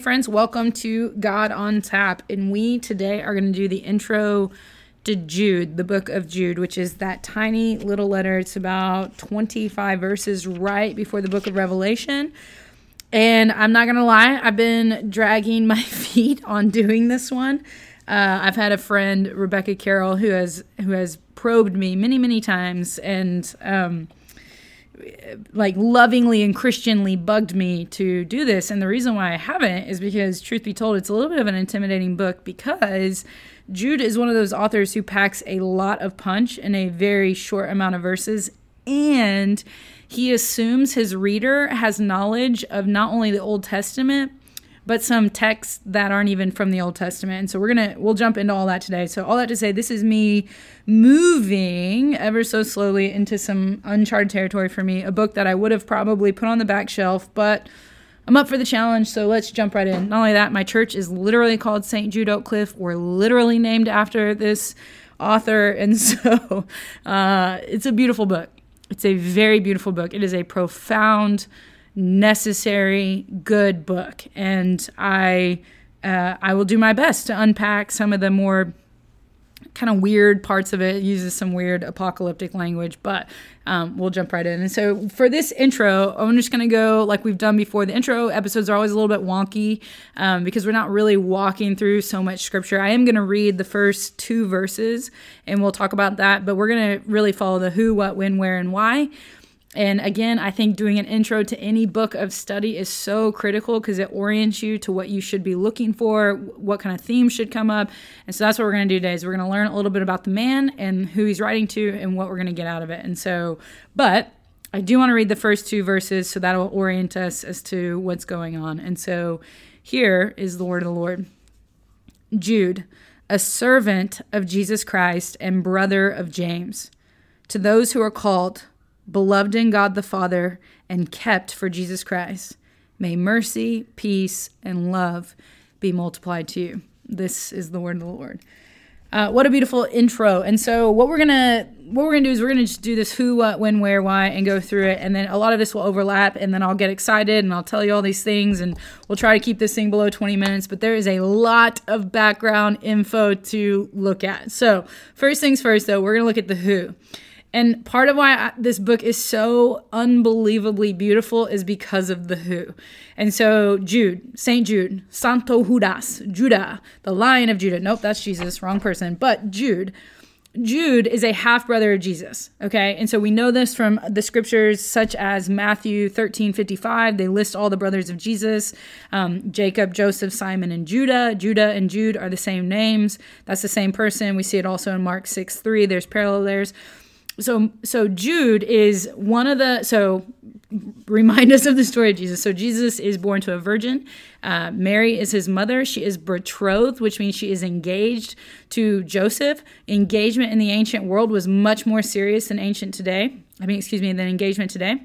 Friends, welcome to God on Tap. And we today are going to do the intro to Jude, the book of Jude, which is that tiny little letter. It's about 25 verses right before the book of Revelation. And I'm not going to lie, I've been dragging my feet on doing this one. Uh, I've had a friend, Rebecca Carroll, who has who has probed me many, many times, and um, like lovingly and Christianly bugged me to do this. And the reason why I haven't is because, truth be told, it's a little bit of an intimidating book because Jude is one of those authors who packs a lot of punch in a very short amount of verses. And he assumes his reader has knowledge of not only the Old Testament, but some texts that aren't even from the Old Testament. And so we're to, we'll jump into all that today. So, all that to say, this is me moving ever so slowly into some uncharted territory for me, a book that I would have probably put on the back shelf, but I'm up for the challenge, so let's jump right in. Not only that, my church is literally called St. Jude Oak Cliff. We're literally named after this author, and so uh, it's a beautiful book. It's a very beautiful book. It is a profound, necessary, good book, and I uh, I will do my best to unpack some of the more kind of weird parts of it. it uses some weird apocalyptic language, but um, we'll jump right in. And so for this intro, I'm just going to go like we've done before. The intro episodes are always a little bit wonky um, because we're not really walking through so much scripture. I am going to read the first two verses and we'll talk about that, but we're going to really follow the who, what, when, where, and why. And again, I think doing an intro to any book of study is so critical because it orients you to what you should be looking for, what kind of themes should come up. And so that's what we're going to do today is we're going to learn a little bit about the man and who he's writing to and what we're going to get out of it. And so, but I do want to read the first two verses so that'll orient us as to what's going on. And so here is the word of the Lord. Jude, a servant of Jesus Christ and brother of James, to those who are called, beloved in God the Father, and kept for Jesus Christ. May mercy, peace, and love be multiplied to you. This is the word of the Lord. Uh, what a beautiful intro! And so, what we're gonna what we're gonna do is we're gonna just do this who, what, when, where, why, and go through it. And then a lot of this will overlap, and then I'll get excited and I'll tell you all these things, and we'll try to keep this thing below 20 minutes. But there is a lot of background info to look at. So, first things first, though, we're gonna look at the who. And part of why I, this book is so unbelievably beautiful is because of the who. And so Jude, St. Jude, Santo Judas, Judah, the Lion of Judah. Nope, that's Jesus, wrong person. But Jude, Jude is a half brother of Jesus. Okay. And so we know this from the scriptures such as Matthew 13 55. They list all the brothers of Jesus um, Jacob, Joseph, Simon, and Judah. Judah and Jude are the same names. That's the same person. We see it also in Mark 6 3. There's parallel there so so Jude is one of the so remind us of the story of Jesus. So Jesus is born to a virgin. Uh, Mary is his mother. She is betrothed, which means she is engaged to Joseph. Engagement in the ancient world was much more serious than ancient today. I mean, excuse me, than engagement today.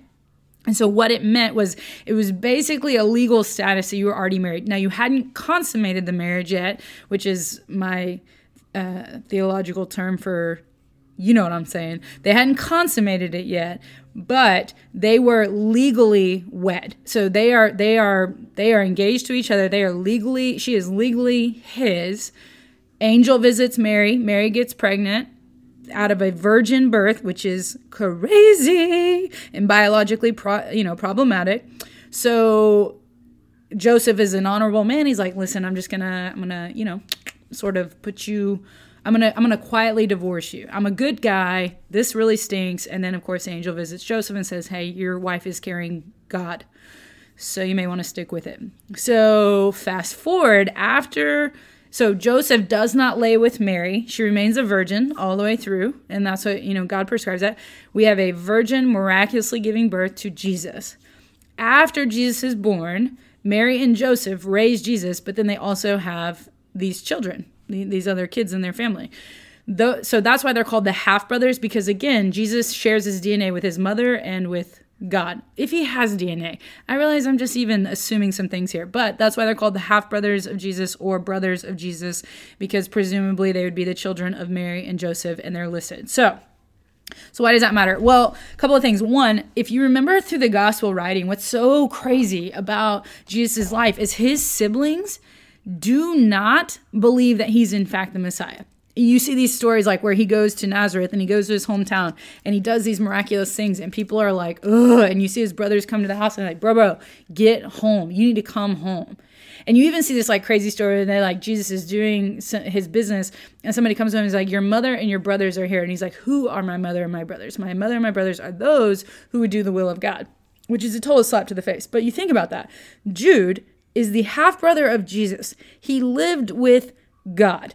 And so what it meant was it was basically a legal status that you were already married. Now you hadn't consummated the marriage yet, which is my uh, theological term for you know what I'm saying. They hadn't consummated it yet, but they were legally wed. So they are they are they are engaged to each other. They are legally she is legally his. Angel visits Mary. Mary gets pregnant out of a virgin birth, which is crazy and biologically pro, you know problematic. So Joseph is an honorable man. He's like, "Listen, I'm just going to I'm going to, you know, sort of put you I'm gonna I'm gonna quietly divorce you. I'm a good guy. This really stinks. And then of course Angel visits Joseph and says, Hey, your wife is carrying God. So you may want to stick with it. So fast forward after so Joseph does not lay with Mary. She remains a virgin all the way through, and that's what, you know, God prescribes that. We have a virgin miraculously giving birth to Jesus. After Jesus is born, Mary and Joseph raise Jesus, but then they also have these children these other kids in their family. The, so that's why they're called the half brothers because again, Jesus shares his DNA with his mother and with God, if he has DNA. I realize I'm just even assuming some things here, but that's why they're called the half brothers of Jesus or brothers of Jesus because presumably they would be the children of Mary and Joseph and they're listed. So, So why does that matter? Well, a couple of things. One, if you remember through the gospel writing, what's so crazy about Jesus' life is his siblings do not believe that he's in fact the Messiah. You see these stories like where he goes to Nazareth and he goes to his hometown and he does these miraculous things and people are like, ugh. And you see his brothers come to the house and they're like, bro, bro, get home. You need to come home. And you even see this like crazy story and they're like Jesus is doing his business and somebody comes to him and he's like, Your mother and your brothers are here. And he's like, Who are my mother and my brothers? My mother and my brothers are those who would do the will of God, which is a total slap to the face. But you think about that. Jude is the half brother of Jesus. He lived with God.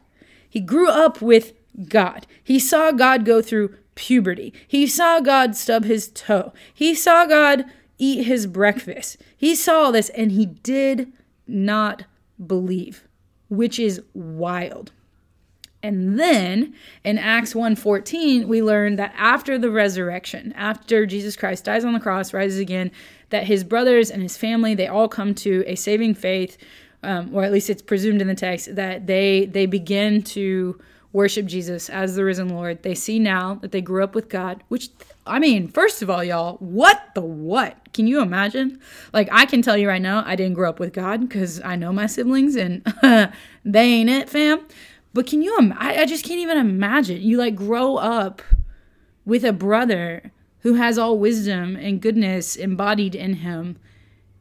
He grew up with God. He saw God go through puberty. He saw God stub his toe. He saw God eat his breakfast. He saw all this and he did not believe, which is wild. And then in Acts 1:14, we learn that after the resurrection, after Jesus Christ dies on the cross, rises again, that his brothers and his family, they all come to a saving faith, um, or at least it's presumed in the text that they they begin to worship Jesus as the risen Lord. They see now that they grew up with God, which I mean, first of all, y'all, what the what? Can you imagine? Like, I can tell you right now, I didn't grow up with God because I know my siblings and they ain't it, fam. But can you, Im- I, I just can't even imagine. You like grow up with a brother who has all wisdom and goodness embodied in him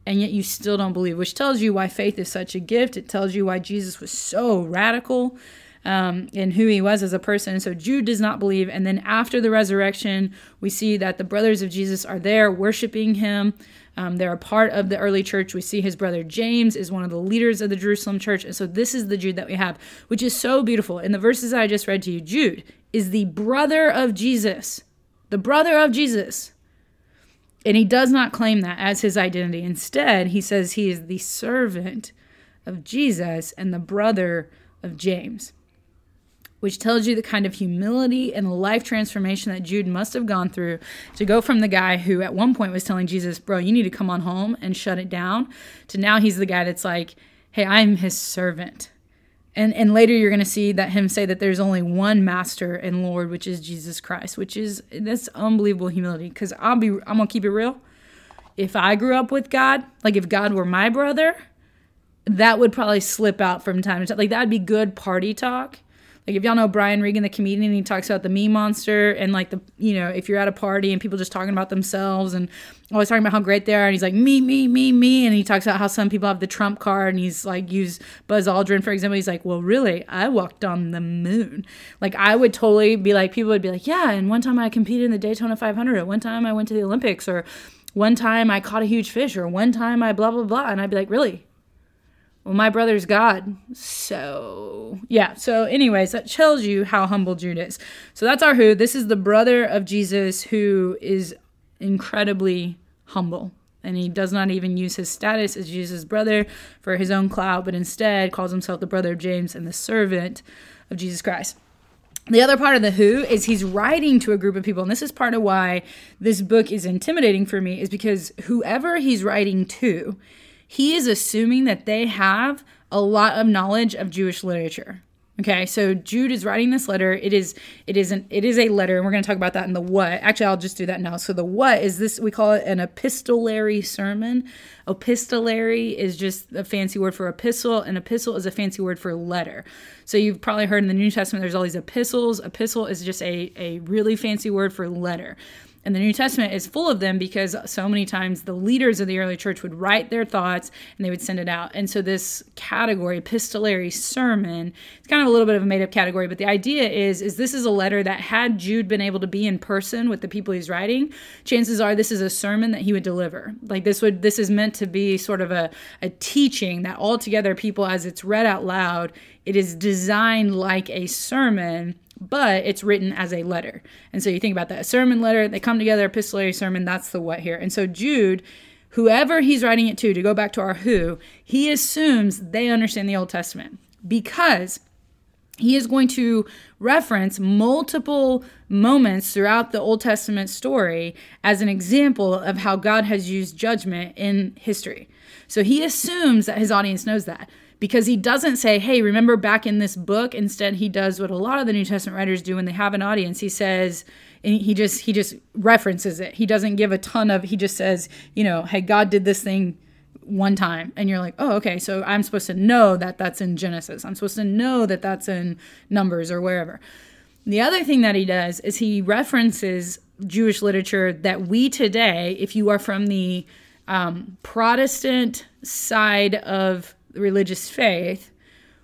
and yet you still don't believe, which tells you why faith is such a gift. It tells you why Jesus was so radical um, in who he was as a person. So Jude does not believe. And then after the resurrection, we see that the brothers of Jesus are there worshiping him. Um, they're a part of the early church. We see his brother James is one of the leaders of the Jerusalem church. And so this is the Jude that we have, which is so beautiful. In the verses I just read to you, Jude is the brother of Jesus, the brother of Jesus. And he does not claim that as his identity. Instead, he says he is the servant of Jesus and the brother of James which tells you the kind of humility and life transformation that Jude must have gone through to go from the guy who at one point was telling Jesus, Bro, you need to come on home and shut it down, to now he's the guy that's like, Hey, I'm his servant. And, and later you're going to see that him say that there's only one master and Lord, which is Jesus Christ, which is that's unbelievable humility. Because I'll be, I'm gonna keep it real. If I grew up with God, like if God were my brother, that would probably slip out from time to time. Like that would be good party talk like if y'all know Brian Regan, the comedian, he talks about the me monster and like the you know if you're at a party and people just talking about themselves and always talking about how great they are and he's like me me me me and he talks about how some people have the Trump card and he's like use Buzz Aldrin for example. He's like, well really, I walked on the moon. Like I would totally be like people would be like, yeah, and one time I competed in the Daytona 500. Or one time I went to the Olympics or one time I caught a huge fish or one time I blah blah blah and I'd be like, really? Well, my brother's God. So, yeah. So, anyways, that tells you how humble Jude is. So, that's our who. This is the brother of Jesus who is incredibly humble. And he does not even use his status as Jesus' brother for his own clout, but instead calls himself the brother of James and the servant of Jesus Christ. The other part of the who is he's writing to a group of people. And this is part of why this book is intimidating for me, is because whoever he's writing to he is assuming that they have a lot of knowledge of Jewish literature. Okay, so Jude is writing this letter. It is it is an it is a letter, and we're going to talk about that in the what. Actually, I'll just do that now. So the what is this? We call it an epistolary sermon. Epistolary is just a fancy word for epistle, and epistle is a fancy word for letter. So you've probably heard in the New Testament there's all these epistles. Epistle is just a a really fancy word for letter. And the New Testament is full of them because so many times the leaders of the early church would write their thoughts and they would send it out. And so this category, epistolary sermon, it's kind of a little bit of a made up category, but the idea is is this is a letter that had Jude been able to be in person with the people he's writing, chances are this is a sermon that he would deliver. Like this would this is meant to be sort of a, a teaching that altogether people as it's read out loud, it is designed like a sermon but it's written as a letter. And so you think about that a sermon letter, they come together, epistolary sermon, that's the what here. And so Jude, whoever he's writing it to, to go back to our who, he assumes they understand the Old Testament because he is going to reference multiple moments throughout the Old Testament story as an example of how God has used judgment in history. So he assumes that his audience knows that because he doesn't say, hey, remember back in this book? Instead, he does what a lot of the New Testament writers do when they have an audience. He says, and he just he just references it. He doesn't give a ton of. He just says, you know, hey, God did this thing one time and you're like oh okay so i'm supposed to know that that's in genesis i'm supposed to know that that's in numbers or wherever the other thing that he does is he references jewish literature that we today if you are from the um, protestant side of religious faith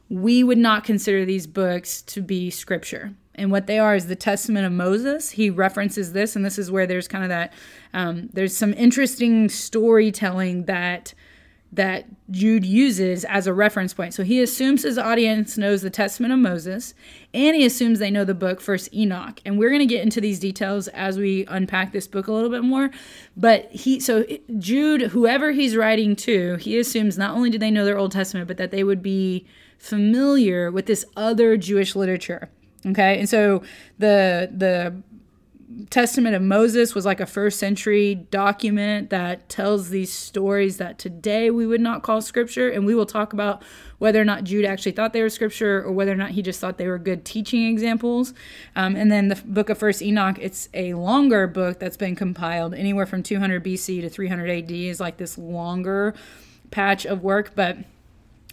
we would not consider these books to be scripture. And what they are is the testament of moses. He references this and this is where there's kind of that um, there's some interesting storytelling that that Jude uses as a reference point. So he assumes his audience knows the Testament of Moses, and he assumes they know the book First Enoch. And we're going to get into these details as we unpack this book a little bit more. But he, so Jude, whoever he's writing to, he assumes not only do they know their Old Testament, but that they would be familiar with this other Jewish literature. Okay, and so the the Testament of Moses was like a first century document that tells these stories that today we would not call scripture. And we will talk about whether or not Jude actually thought they were scripture or whether or not he just thought they were good teaching examples. Um, and then the book of First Enoch, it's a longer book that's been compiled anywhere from 200 BC to 300 AD is like this longer patch of work. But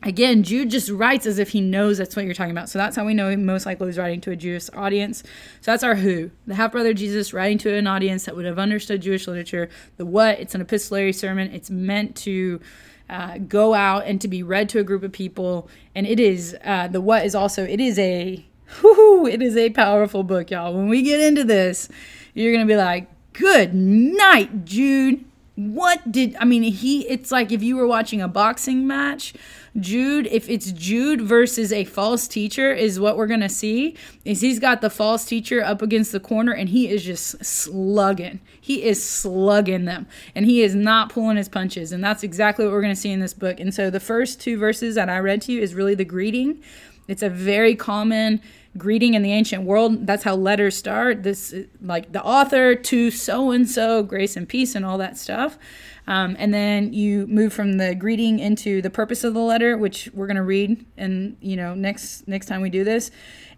again, Jude just writes as if he knows that's what you're talking about. So that's how we know he most likely was writing to a Jewish audience. So that's our who. The half brother Jesus writing to an audience that would have understood Jewish literature. The what, it's an epistolary sermon. It's meant to uh, go out and to be read to a group of people. And it is, uh, the what is also, it is a, whoo, it is a powerful book, y'all. When we get into this, you're going to be like, good night, Jude what did I mean? He, it's like if you were watching a boxing match, Jude, if it's Jude versus a false teacher, is what we're gonna see. Is he's got the false teacher up against the corner and he is just slugging. He is slugging them and he is not pulling his punches. And that's exactly what we're gonna see in this book. And so the first two verses that I read to you is really the greeting. It's a very common greeting in the ancient world. That's how letters start. This, like the author to so and so, grace and peace, and all that stuff. Um, and then you move from the greeting into the purpose of the letter, which we're going to read, and you know next next time we do this.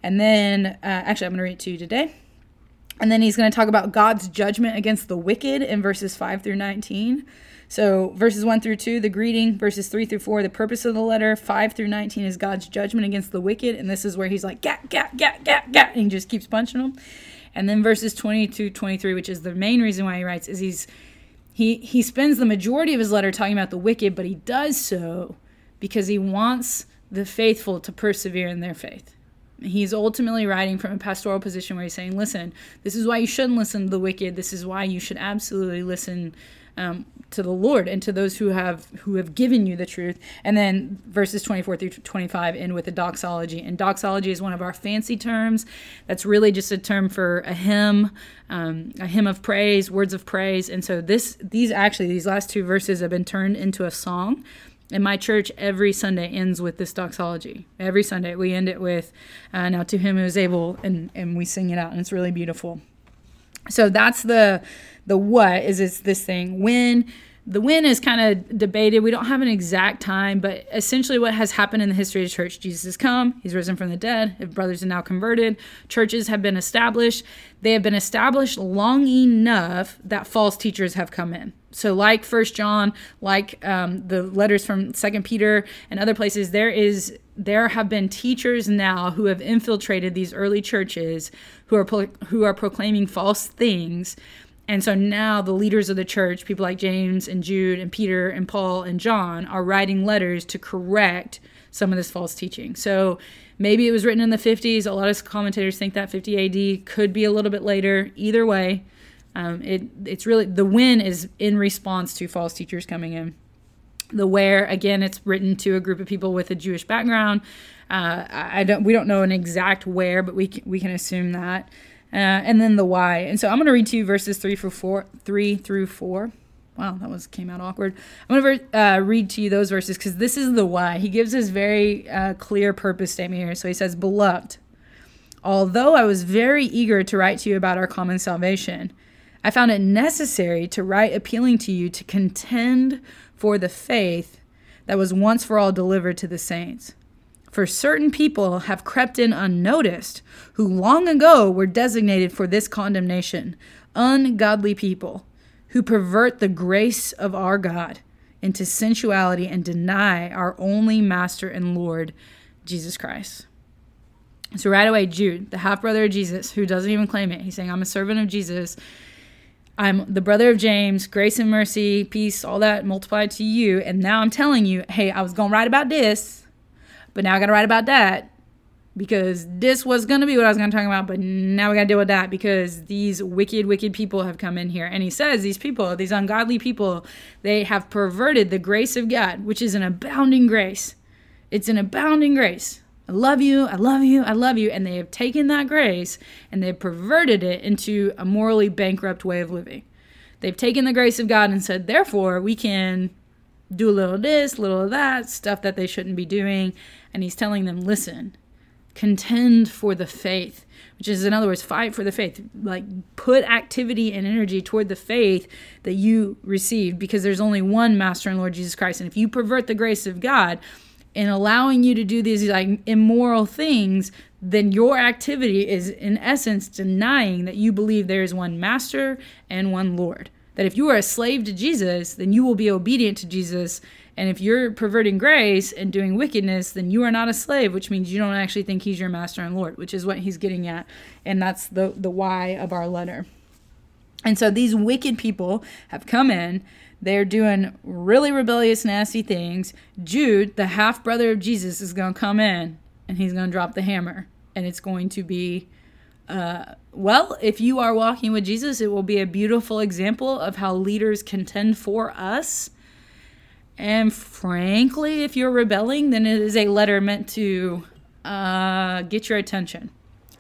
And then, uh, actually, I'm going to read it to you today. And then he's going to talk about God's judgment against the wicked in verses 5 through 19. So, verses 1 through 2, the greeting, verses 3 through 4, the purpose of the letter, 5 through 19 is God's judgment against the wicked. And this is where he's like, gat, gat, gat, gat, gat, and he just keeps punching them. And then verses 20 to 23, which is the main reason why he writes, is he's he he spends the majority of his letter talking about the wicked, but he does so because he wants the faithful to persevere in their faith. He's ultimately writing from a pastoral position where he's saying, listen, this is why you shouldn't listen to the wicked. This is why you should absolutely listen um, to the Lord and to those who have who have given you the truth. And then verses 24 through 25 end with a doxology. And doxology is one of our fancy terms. That's really just a term for a hymn, um, a hymn of praise, words of praise. And so this these actually these last two verses have been turned into a song. And my church every Sunday ends with this doxology. Every Sunday we end it with uh, "Now to Him who is able," and and we sing it out, and it's really beautiful. So that's the the what is it's this thing when the when is kind of debated. We don't have an exact time, but essentially, what has happened in the history of the church Jesus has come, he's risen from the dead. If brothers are now converted, churches have been established. They have been established long enough that false teachers have come in. So, like First John, like um, the letters from Second Peter and other places, there is there have been teachers now who have infiltrated these early churches who are pro- who are proclaiming false things and so now the leaders of the church, people like James and Jude and Peter and Paul and John, are writing letters to correct some of this false teaching. So maybe it was written in the 50s. A lot of commentators think that 50 AD could be a little bit later. Either way, um, it it's really the when is in response to false teachers coming in. The where again, it's written to a group of people with a Jewish background. Uh, I don't we don't know an exact where, but we can, we can assume that. Uh, and then the why. And so I'm going to read to you verses three through four, three through four. Wow, that was came out awkward. I'm going to uh, read to you those verses because this is the why. He gives his very uh, clear purpose statement here. So he says, "Beloved, although I was very eager to write to you about our common salvation, I found it necessary to write appealing to you to contend for the faith that was once for all delivered to the saints." For certain people have crept in unnoticed, who long ago were designated for this condemnation ungodly people who pervert the grace of our God into sensuality and deny our only Master and Lord, Jesus Christ. So, right away, Jude, the half brother of Jesus, who doesn't even claim it, he's saying, I'm a servant of Jesus. I'm the brother of James, grace and mercy, peace, all that multiplied to you. And now I'm telling you, hey, I was going to write about this, but now I got to write about that because this was going to be what I was going to talk about, but now we got to deal with that because these wicked, wicked people have come in here. And he says these people, these ungodly people, they have perverted the grace of God, which is an abounding grace. It's an abounding grace. I love you, I love you, I love you. And they have taken that grace and they've perverted it into a morally bankrupt way of living. They've taken the grace of God and said, therefore, we can do a little of this, little of that, stuff that they shouldn't be doing. And he's telling them, listen, contend for the faith which is in other words fight for the faith like put activity and energy toward the faith that you received because there's only one master and lord jesus christ and if you pervert the grace of god in allowing you to do these like immoral things then your activity is in essence denying that you believe there is one master and one lord that if you are a slave to jesus then you will be obedient to jesus and if you're perverting grace and doing wickedness, then you are not a slave, which means you don't actually think he's your master and Lord, which is what he's getting at. And that's the, the why of our letter. And so these wicked people have come in. They're doing really rebellious, nasty things. Jude, the half brother of Jesus, is going to come in and he's going to drop the hammer. And it's going to be, uh, well, if you are walking with Jesus, it will be a beautiful example of how leaders contend for us and frankly, if you're rebelling, then it is a letter meant to uh, get your attention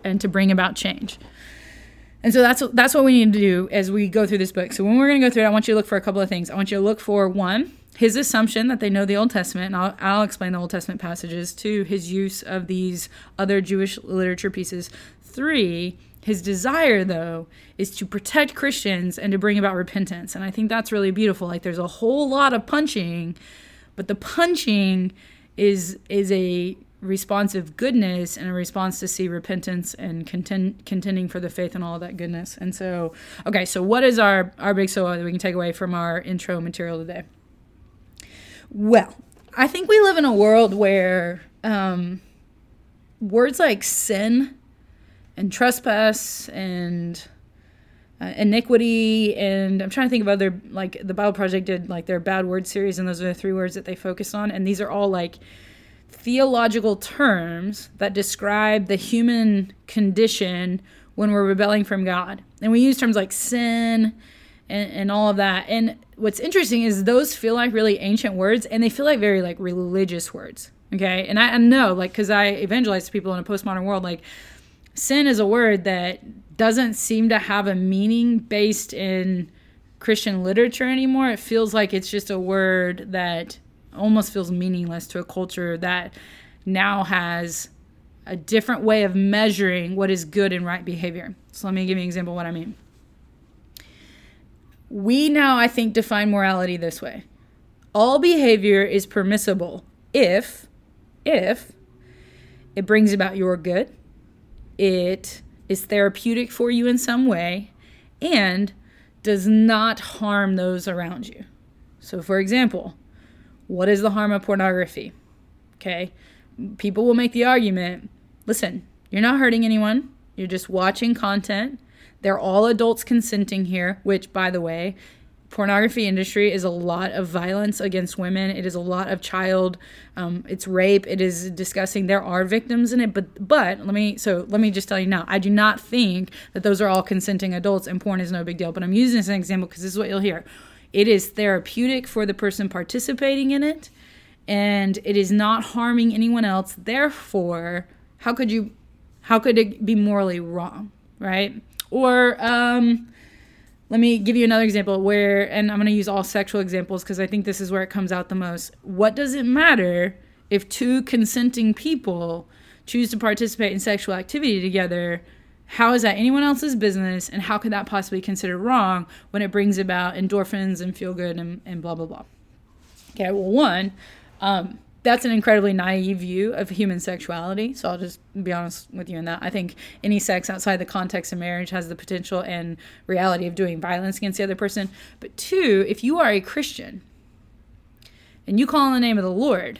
and to bring about change. And so that's that's what we need to do as we go through this book. So when we're going to go through it, I want you to look for a couple of things. I want you to look for one, his assumption that they know the Old Testament, and I'll, I'll explain the Old Testament passages. Two, his use of these other Jewish literature pieces. Three, his desire, though, is to protect Christians and to bring about repentance. And I think that's really beautiful. Like there's a whole lot of punching, but the punching is is a response of goodness and a response to see repentance and contend, contending for the faith and all that goodness. And so, okay, so what is our our big so that we can take away from our intro material today? Well, I think we live in a world where um, words like sin and trespass and uh, iniquity and i'm trying to think of other like the bible project did like their bad word series and those are the three words that they focus on and these are all like theological terms that describe the human condition when we're rebelling from god. And we use terms like sin and, and all of that. And what's interesting is those feel like really ancient words and they feel like very like religious words okay? And i, I know like because i evangelize to people in a postmodern world like sin is a word that doesn't seem to have a meaning based in Christian literature anymore. It feels like it's just a word that almost feels meaningless to a culture that now has a different way of measuring what is good and right behavior. So let me give you an example of what I mean. We now, I think, define morality this way. All behavior is permissible if, if it brings about your good, it is therapeutic for you in some way and does not harm those around you. So, for example, what is the harm of pornography? Okay, people will make the argument listen, you're not hurting anyone, you're just watching content. They're all adults consenting here, which, by the way, pornography industry is a lot of violence against women. It is a lot of child um, it's rape. It is disgusting. There are victims in it but but let me so let me just tell you now i do not think that those are all consenting adults and porn is no big deal but i'm using this as an example because this is what you'll hear it is therapeutic for the person participating in it and it is not harming anyone else therefore how could you how could it be morally wrong right or um let me give you another example where, and I'm going to use all sexual examples because I think this is where it comes out the most. What does it matter if two consenting people choose to participate in sexual activity together? How is that anyone else's business, and how could that possibly be considered wrong when it brings about endorphins and feel good and, and blah blah blah? Okay, well, one, um, that's an incredibly naive view of human sexuality. So I'll just be honest with you in that. I think any sex outside the context of marriage has the potential and reality of doing violence against the other person. But two, if you are a Christian and you call on the name of the Lord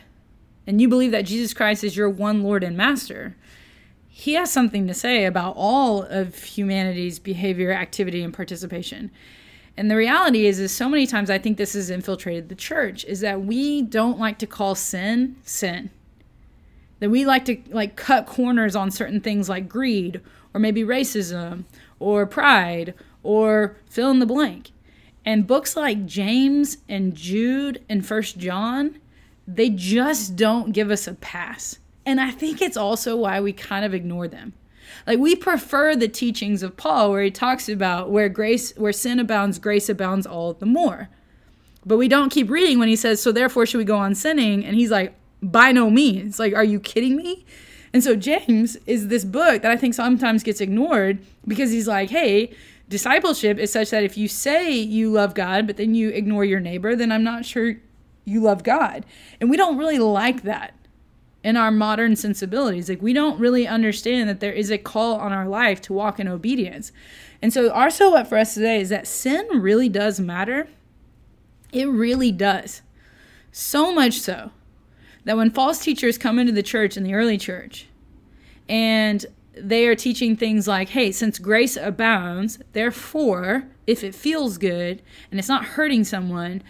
and you believe that Jesus Christ is your one Lord and Master, he has something to say about all of humanity's behavior, activity, and participation. And the reality is, is so many times I think this has infiltrated the church is that we don't like to call sin sin. That we like to like cut corners on certain things like greed or maybe racism or pride or fill in the blank. And books like James and Jude and First John, they just don't give us a pass. And I think it's also why we kind of ignore them. Like we prefer the teachings of Paul where he talks about where grace where sin abounds grace abounds all the more. But we don't keep reading when he says so therefore should we go on sinning and he's like by no means. Like are you kidding me? And so James is this book that I think sometimes gets ignored because he's like, "Hey, discipleship is such that if you say you love God but then you ignore your neighbor, then I'm not sure you love God." And we don't really like that in our modern sensibilities. Like we don't really understand that there is a call on our life to walk in obedience. And so our so what for us today is that sin really does matter. It really does. So much so that when false teachers come into the church in the early church and they are teaching things like, hey, since grace abounds, therefore, if it feels good and it's not hurting someone,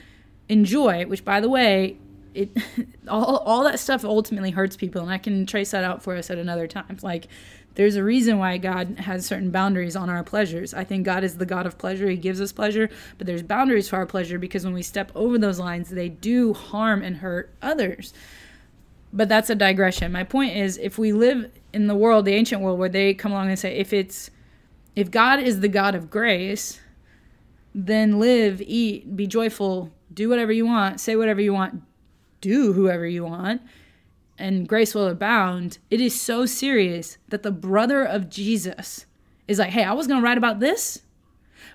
enjoy, which by the way, it all all that stuff ultimately hurts people and i can trace that out for us at another time. Like there's a reason why god has certain boundaries on our pleasures. I think god is the god of pleasure. He gives us pleasure but there's boundaries for our pleasure because when we step over those lines they do harm and hurt others. But that's a digression. My point is if we live in the world the ancient world where they come along and say if it's if god is the god of grace then live eat be joyful do whatever you want say whatever you want do whoever you want and grace will abound, it is so serious that the brother of Jesus is like, hey, I was going to write about this,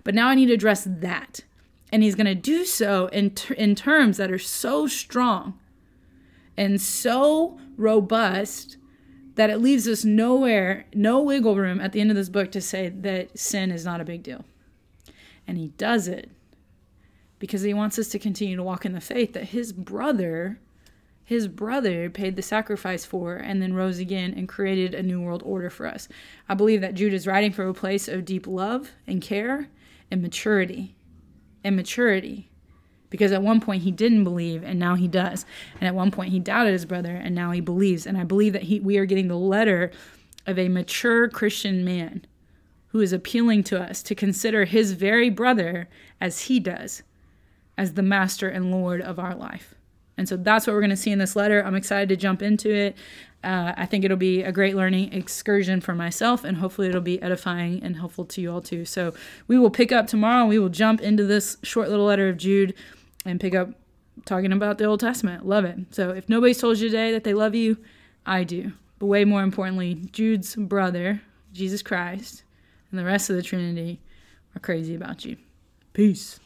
but now I need to address that. And he's going to do so in, ter- in terms that are so strong and so robust that it leaves us nowhere, no wiggle room at the end of this book to say that sin is not a big deal. And he does it because he wants us to continue to walk in the faith that his brother his brother paid the sacrifice for and then rose again and created a new world order for us. I believe that Jude is writing from a place of deep love and care and maturity. And maturity. Because at one point he didn't believe and now he does. And at one point he doubted his brother and now he believes. And I believe that he, we are getting the letter of a mature Christian man who is appealing to us to consider his very brother as he does as the master and Lord of our life. And so that's what we're going to see in this letter. I'm excited to jump into it. Uh, I think it'll be a great learning excursion for myself, and hopefully, it'll be edifying and helpful to you all too. So, we will pick up tomorrow we will jump into this short little letter of Jude and pick up talking about the Old Testament. Love it. So, if nobody's told you today that they love you, I do. But way more importantly, Jude's brother, Jesus Christ, and the rest of the Trinity are crazy about you. Peace.